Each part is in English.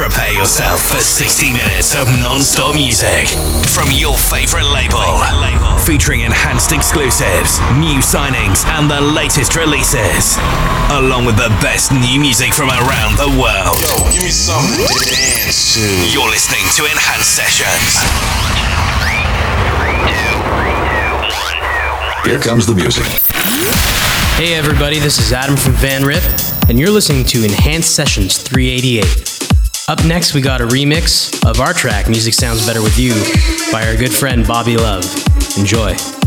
Prepare yourself for 60 minutes of non-stop music from your favorite label, featuring enhanced exclusives, new signings, and the latest releases, along with the best new music from around the world. Yo, give me something to dance to. You're listening to Enhanced Sessions. Here comes the music. Hey everybody, this is Adam from Van Rip, and you're listening to Enhanced Sessions 388. Up next, we got a remix of our track, Music Sounds Better With You, by our good friend Bobby Love. Enjoy.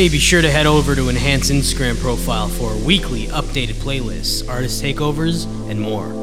Hey, be sure to head over to Enhance Instagram profile for weekly updated playlists, artist takeovers, and more.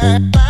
bye.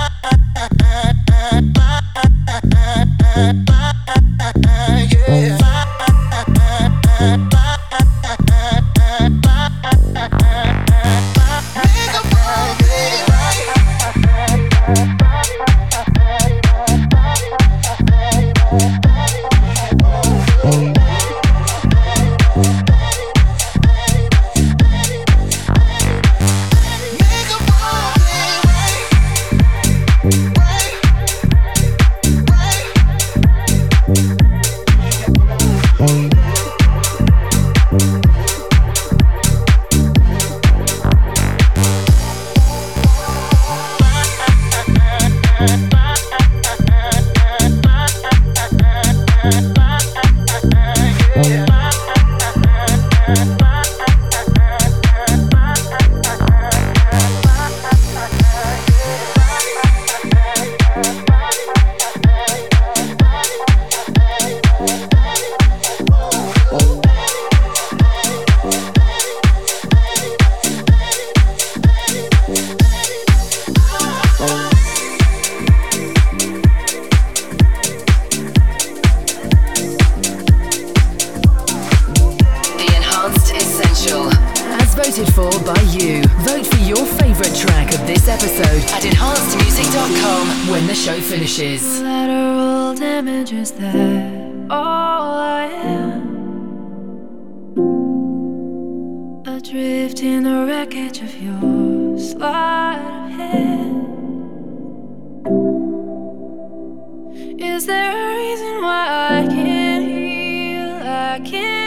I can't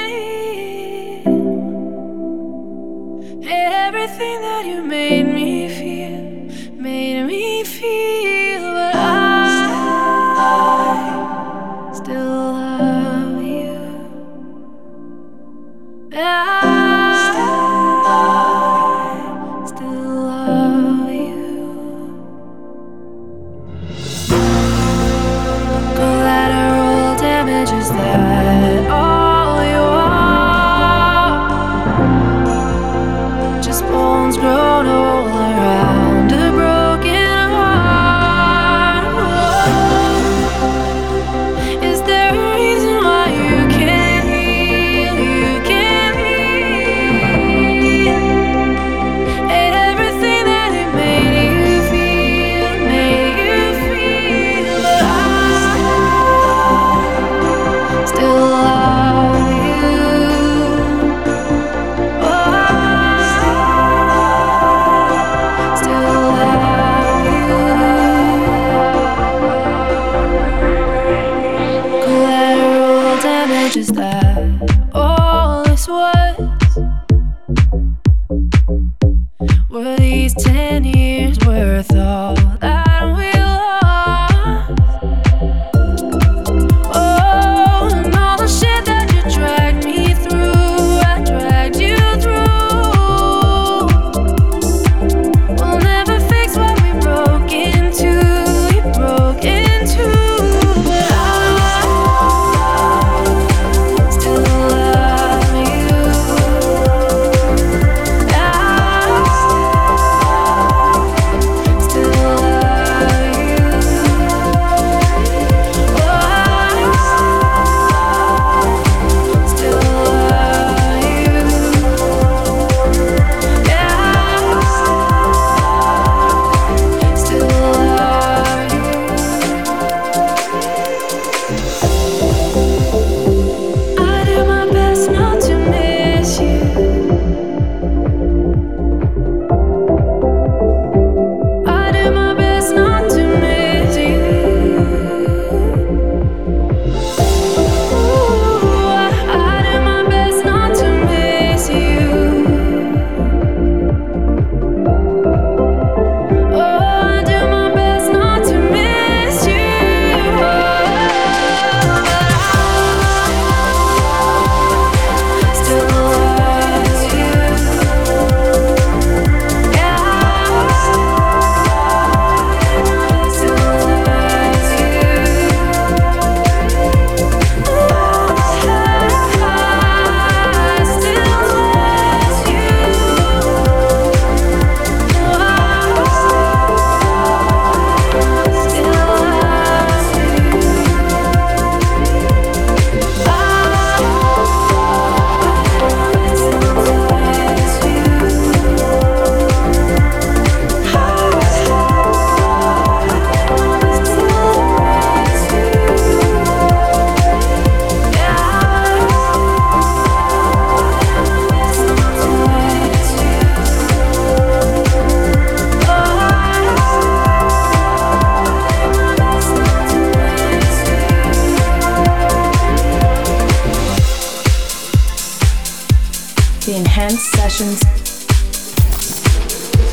Sessions.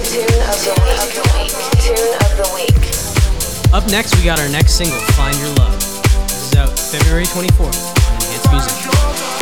Tune of the week. Tune of the week. Up next, we got our next single, Find Your Love. This is out February 24th on Enhanced Music.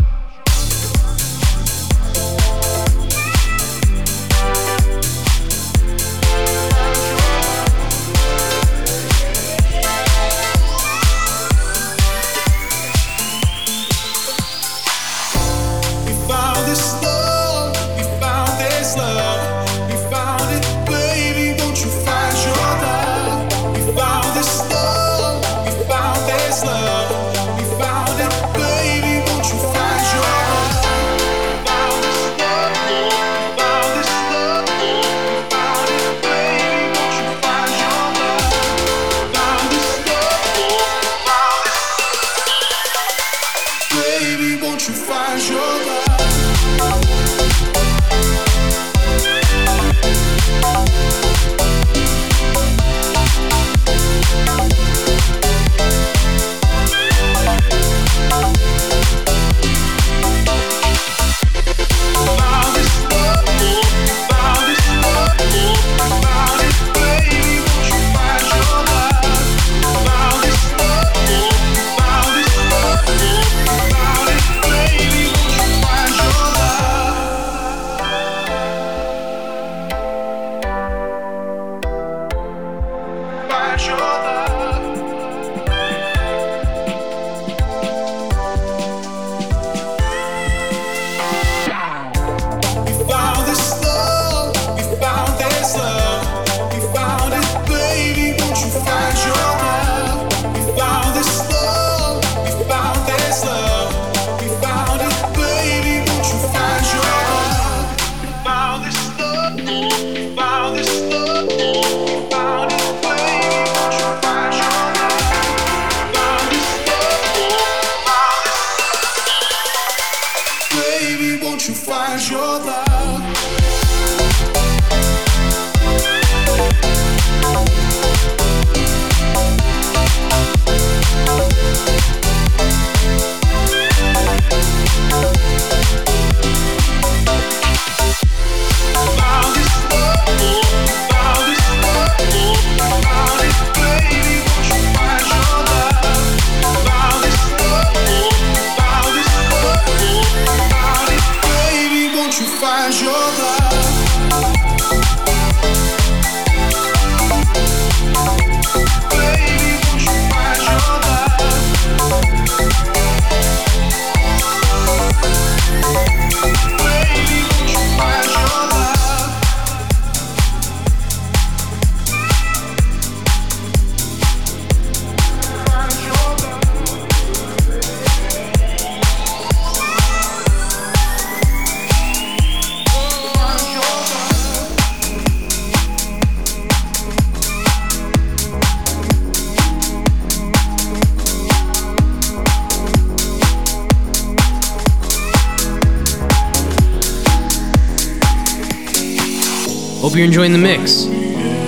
You're enjoying the mix.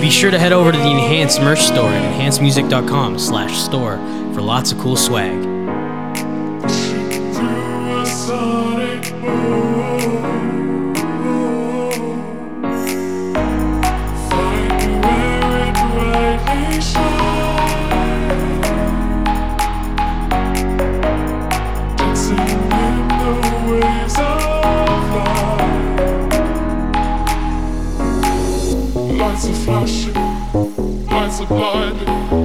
Be sure to head over to the Enhanced merch store at enhancedmusic.com slash store for lots of cool swag. Blood.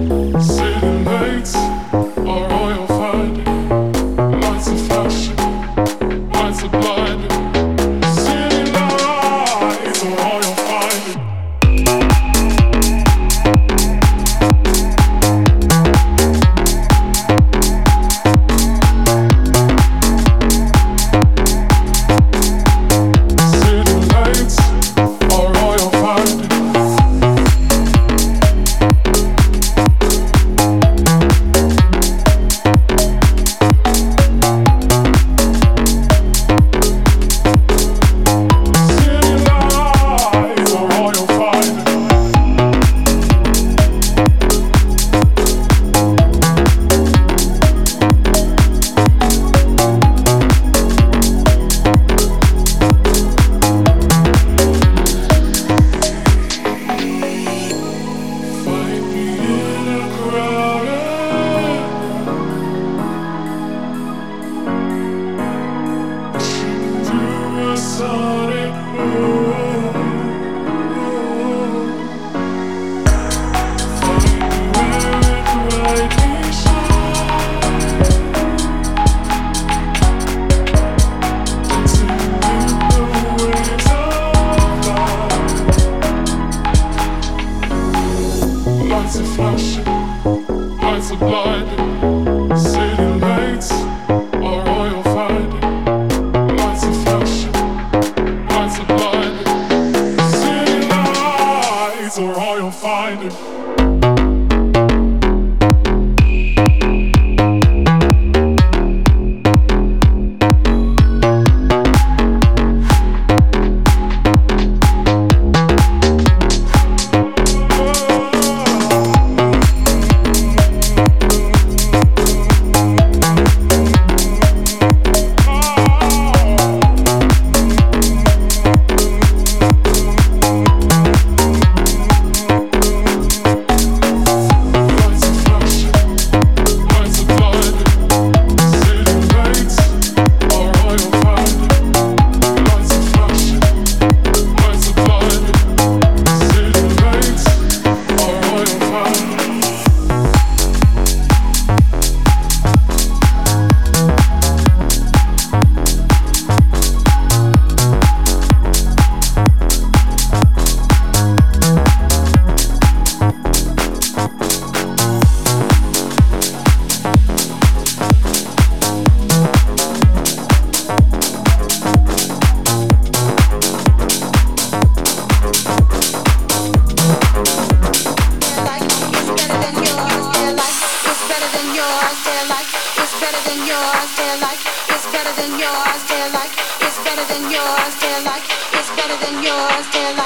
I still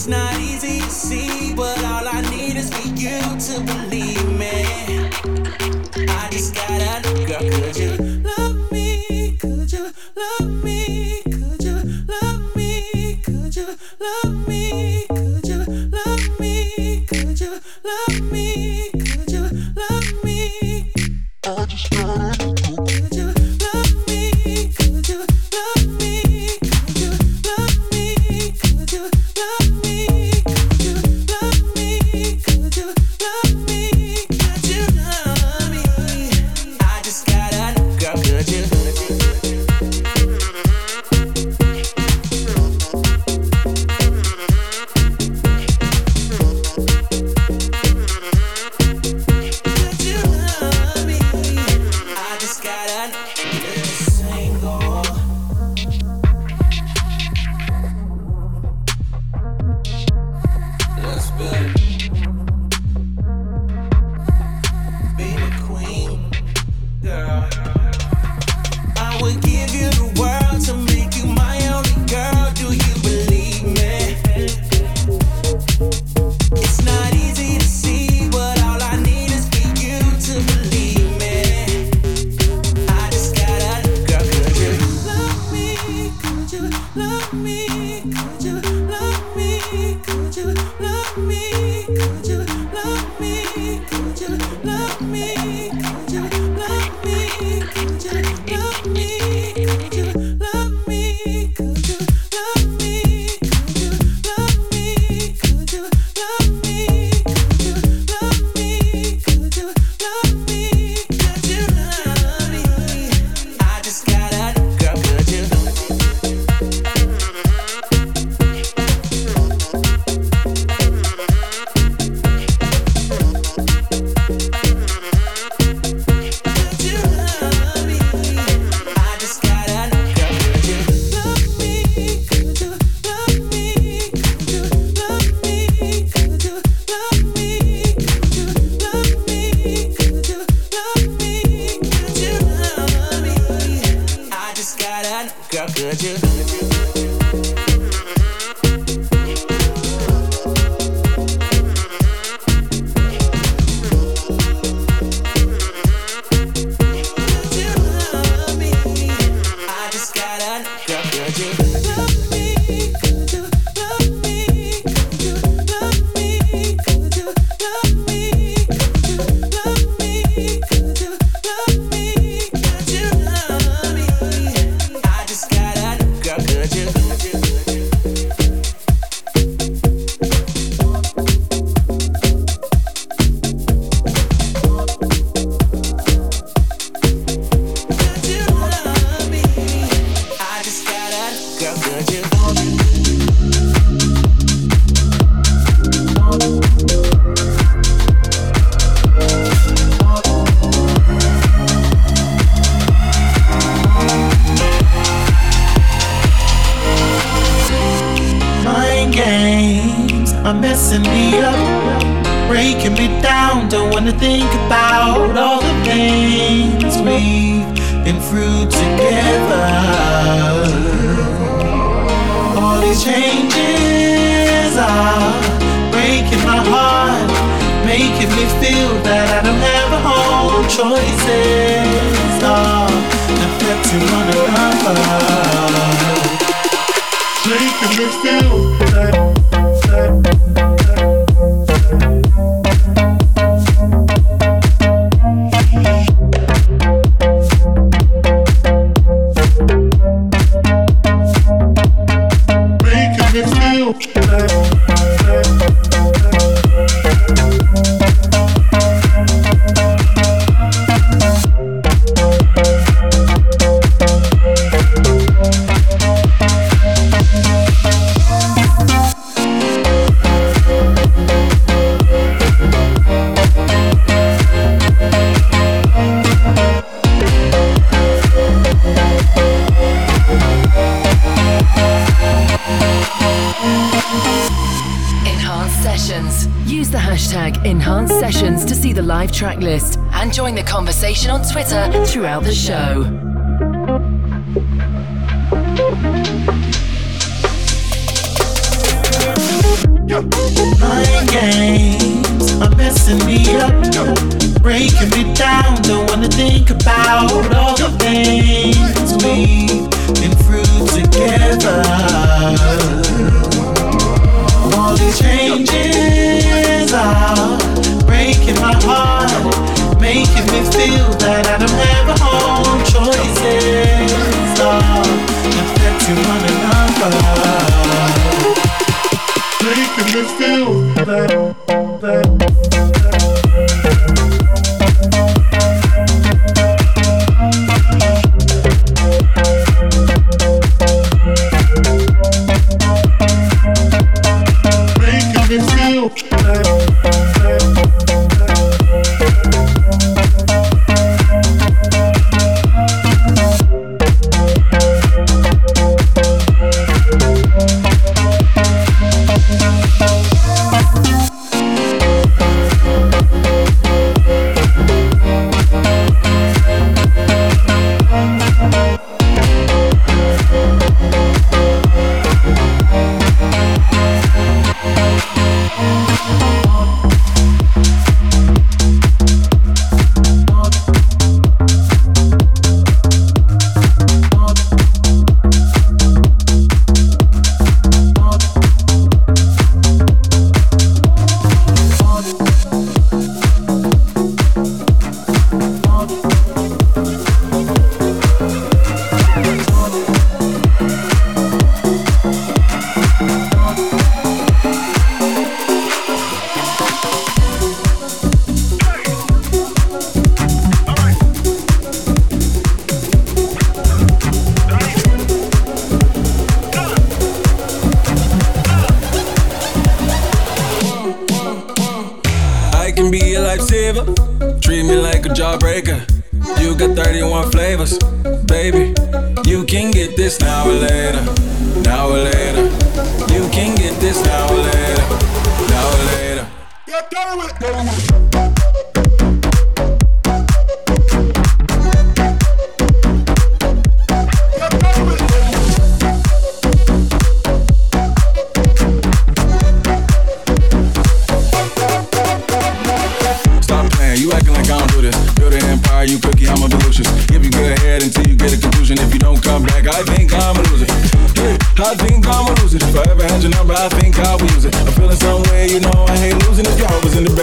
last night. About all the pains we've been through together. All these changes are breaking my heart, making me feel that I don't have a home. Choices are affecting one another, making me feel throughout the show. back, go with it.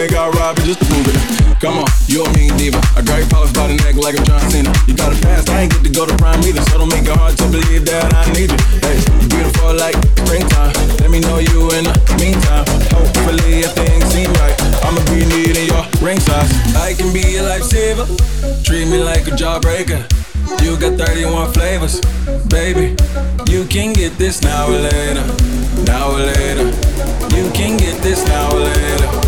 got robbed just prove it. Come on, you a mean diva. I got your polished by the neck like a John Cena. You got a past, I ain't get to go to prime either. So don't make it hard to believe that I need you. Hey, you beautiful like springtime. Let me know you in the meantime. Hopefully, if things seem right, I'ma be needing your ring size. I can be a lifesaver. Treat me like a jawbreaker. You got 31 flavors, baby. You can get this now or later, now or later. You can get this now or later.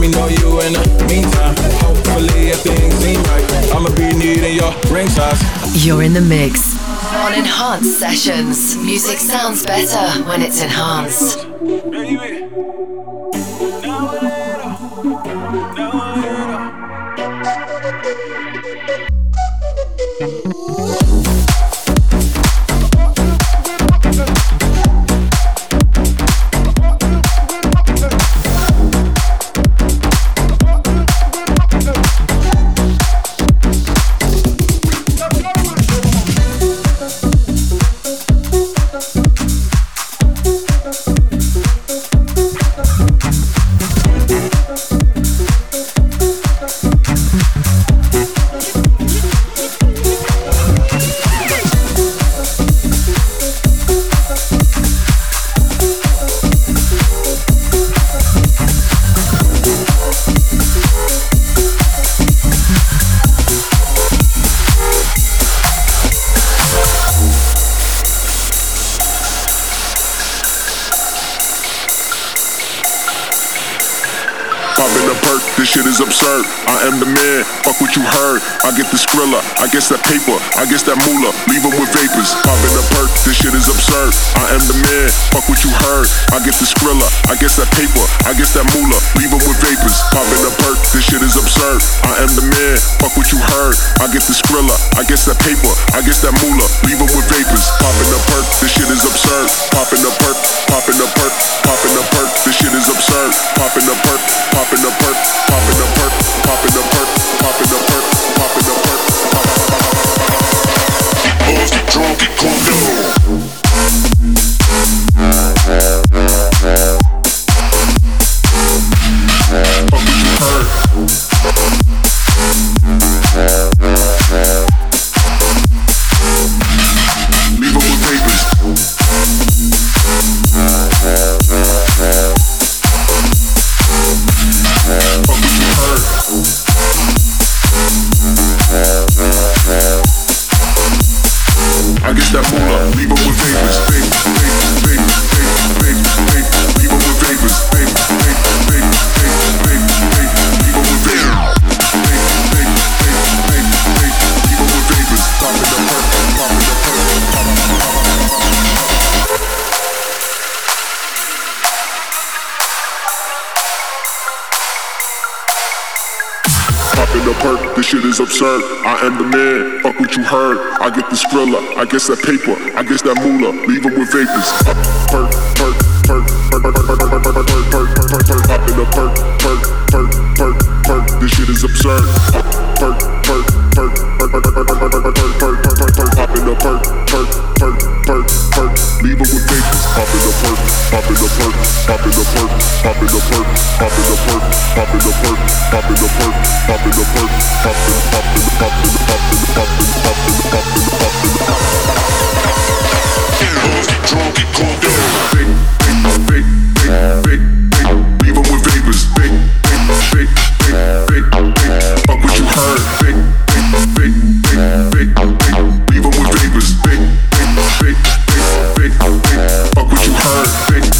me know you in the meantime. Hopefully, if things seem right, I'ma be needing your ring size. You're in the mix. On Enhanced Sessions, music sounds better when it's enhanced. Absurd. I am the man, fuck what you heard. I get the skrilla, I guess that paper, I guess that moolah, leave with vapors. Popping a perk, this shit is absurd. I am the man, fuck what you heard. I get the skrilla, I guess that paper, I guess that moolah, leave with vapors. Popping a perk, this shit is absurd. Popping a perk, popping a perk, popping a perk, this shit is absurd. Popping a perk, popping a perk, popping a perk, popping a perk, popping a perk, popping drunk and cool Yeah. Absurd. I am the man, fuck what you heard. I get the skrilla, I guess that paper, I guess that moolah, leave them with vapors. Perk, perk, perk, perk, perk, perk, perk, perk, perk, perk, perk, perk, perk, perk, perk, perk, perk, perk, this shit is absurd. Perk, perk, a perk, pop in a perk, pop in a perk, pop in a perk, pop in a perk, pop in a perk, pop in a perk, pop in a perk, pop in Drunk and cold down. Big, big, big, big. Big, big. Leave 'em with vapors. Big, big, big, big, big, big. Fuck what you heard you heard.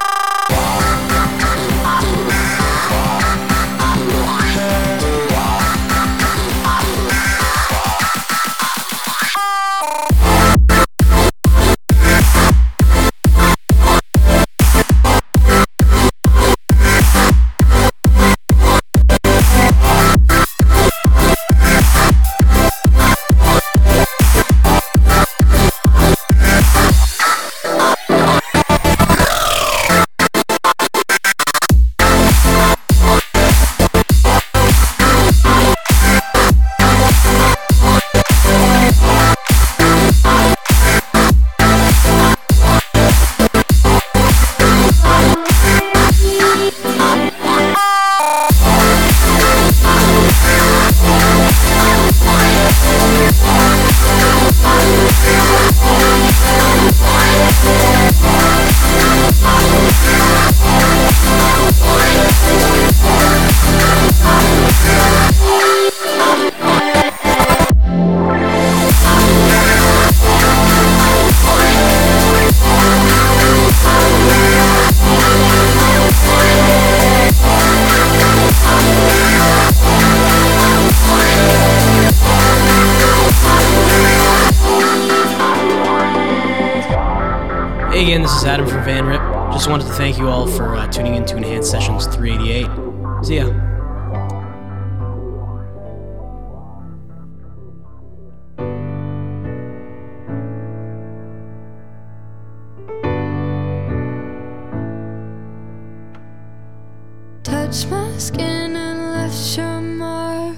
your mark.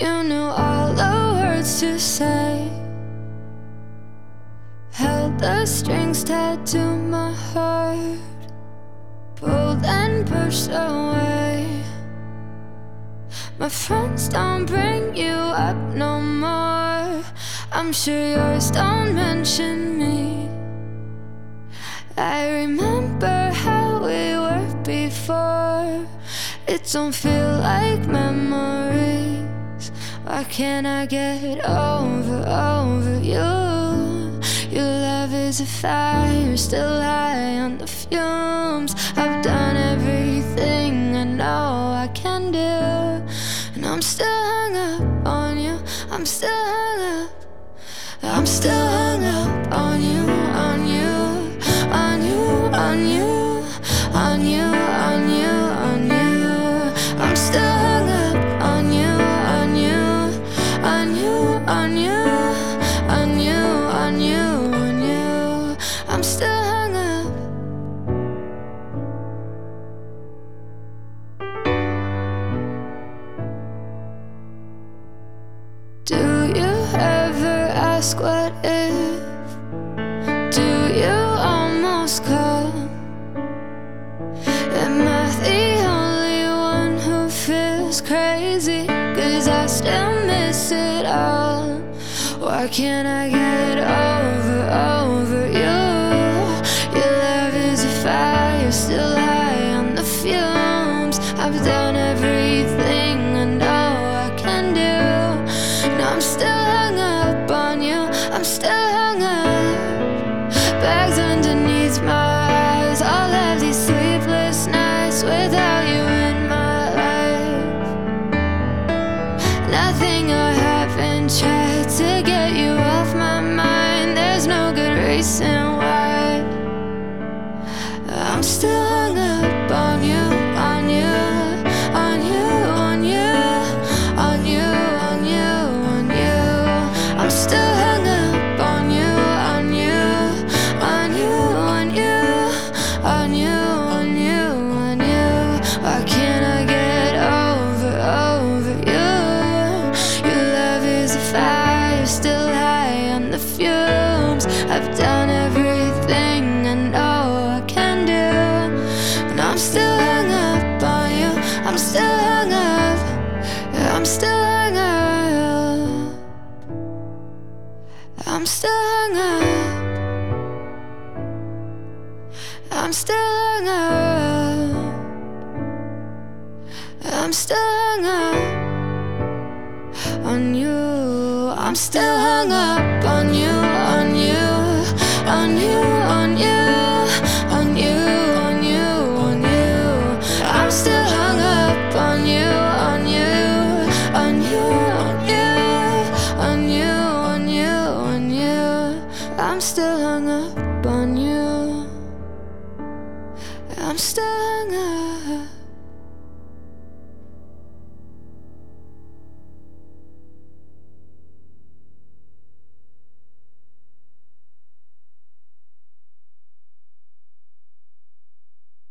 You knew all the words to say. Held the strings tied to my heart pulled and pushed away. My friends don't bring you up no more. I'm sure yours don't mention me. I remember how we were before. It don't feel like memories. Why can't I get over, over you? Your love is a fire, still high on the fumes. I've done everything I know I can do, and I'm still hung up on you. I'm still hung up. I'm still hung up on you, on you, on you, on you, ask what if? Do you almost call? Am I the only one who feels crazy? Cause I still miss it all. Why can't I get over, still hung up.